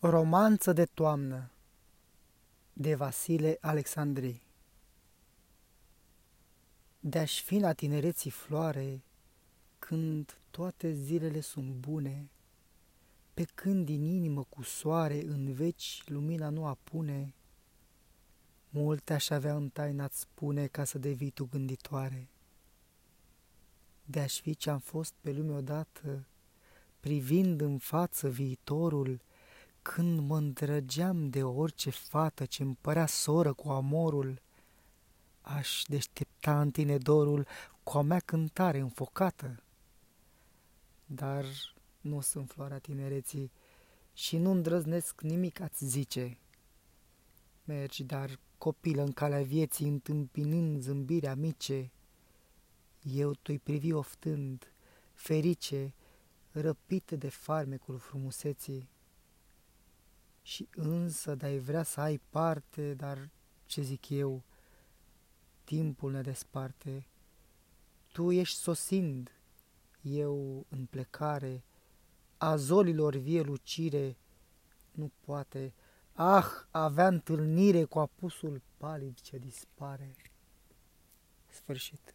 Romanță de toamnă de Vasile Alexandrii De-aș fi la tinereții floare, când toate zilele sunt bune, pe când din inimă cu soare în veci lumina nu apune, multe aș avea în taina spune ca să devii tu gânditoare. De-aș fi ce-am fost pe lume odată, privind în față viitorul, când mă îndrăgeam de orice fată ce-mi părea soră cu amorul, aș deștepta în tine dorul cu a mea cântare înfocată. Dar nu sunt floarea tinereții și nu îndrăznesc nimic ați zice. Mergi, dar copilă în calea vieții, întâmpinând zâmbirea mice, eu tu-i privi oftând, ferice, răpită de farmecul frumuseții. Și însă de vrea să ai parte, dar ce zic eu, timpul ne desparte. Tu ești sosind, eu în plecare, a zolilor vie lucire, nu poate, ah, avea întâlnire cu apusul palid ce dispare. Sfârșit.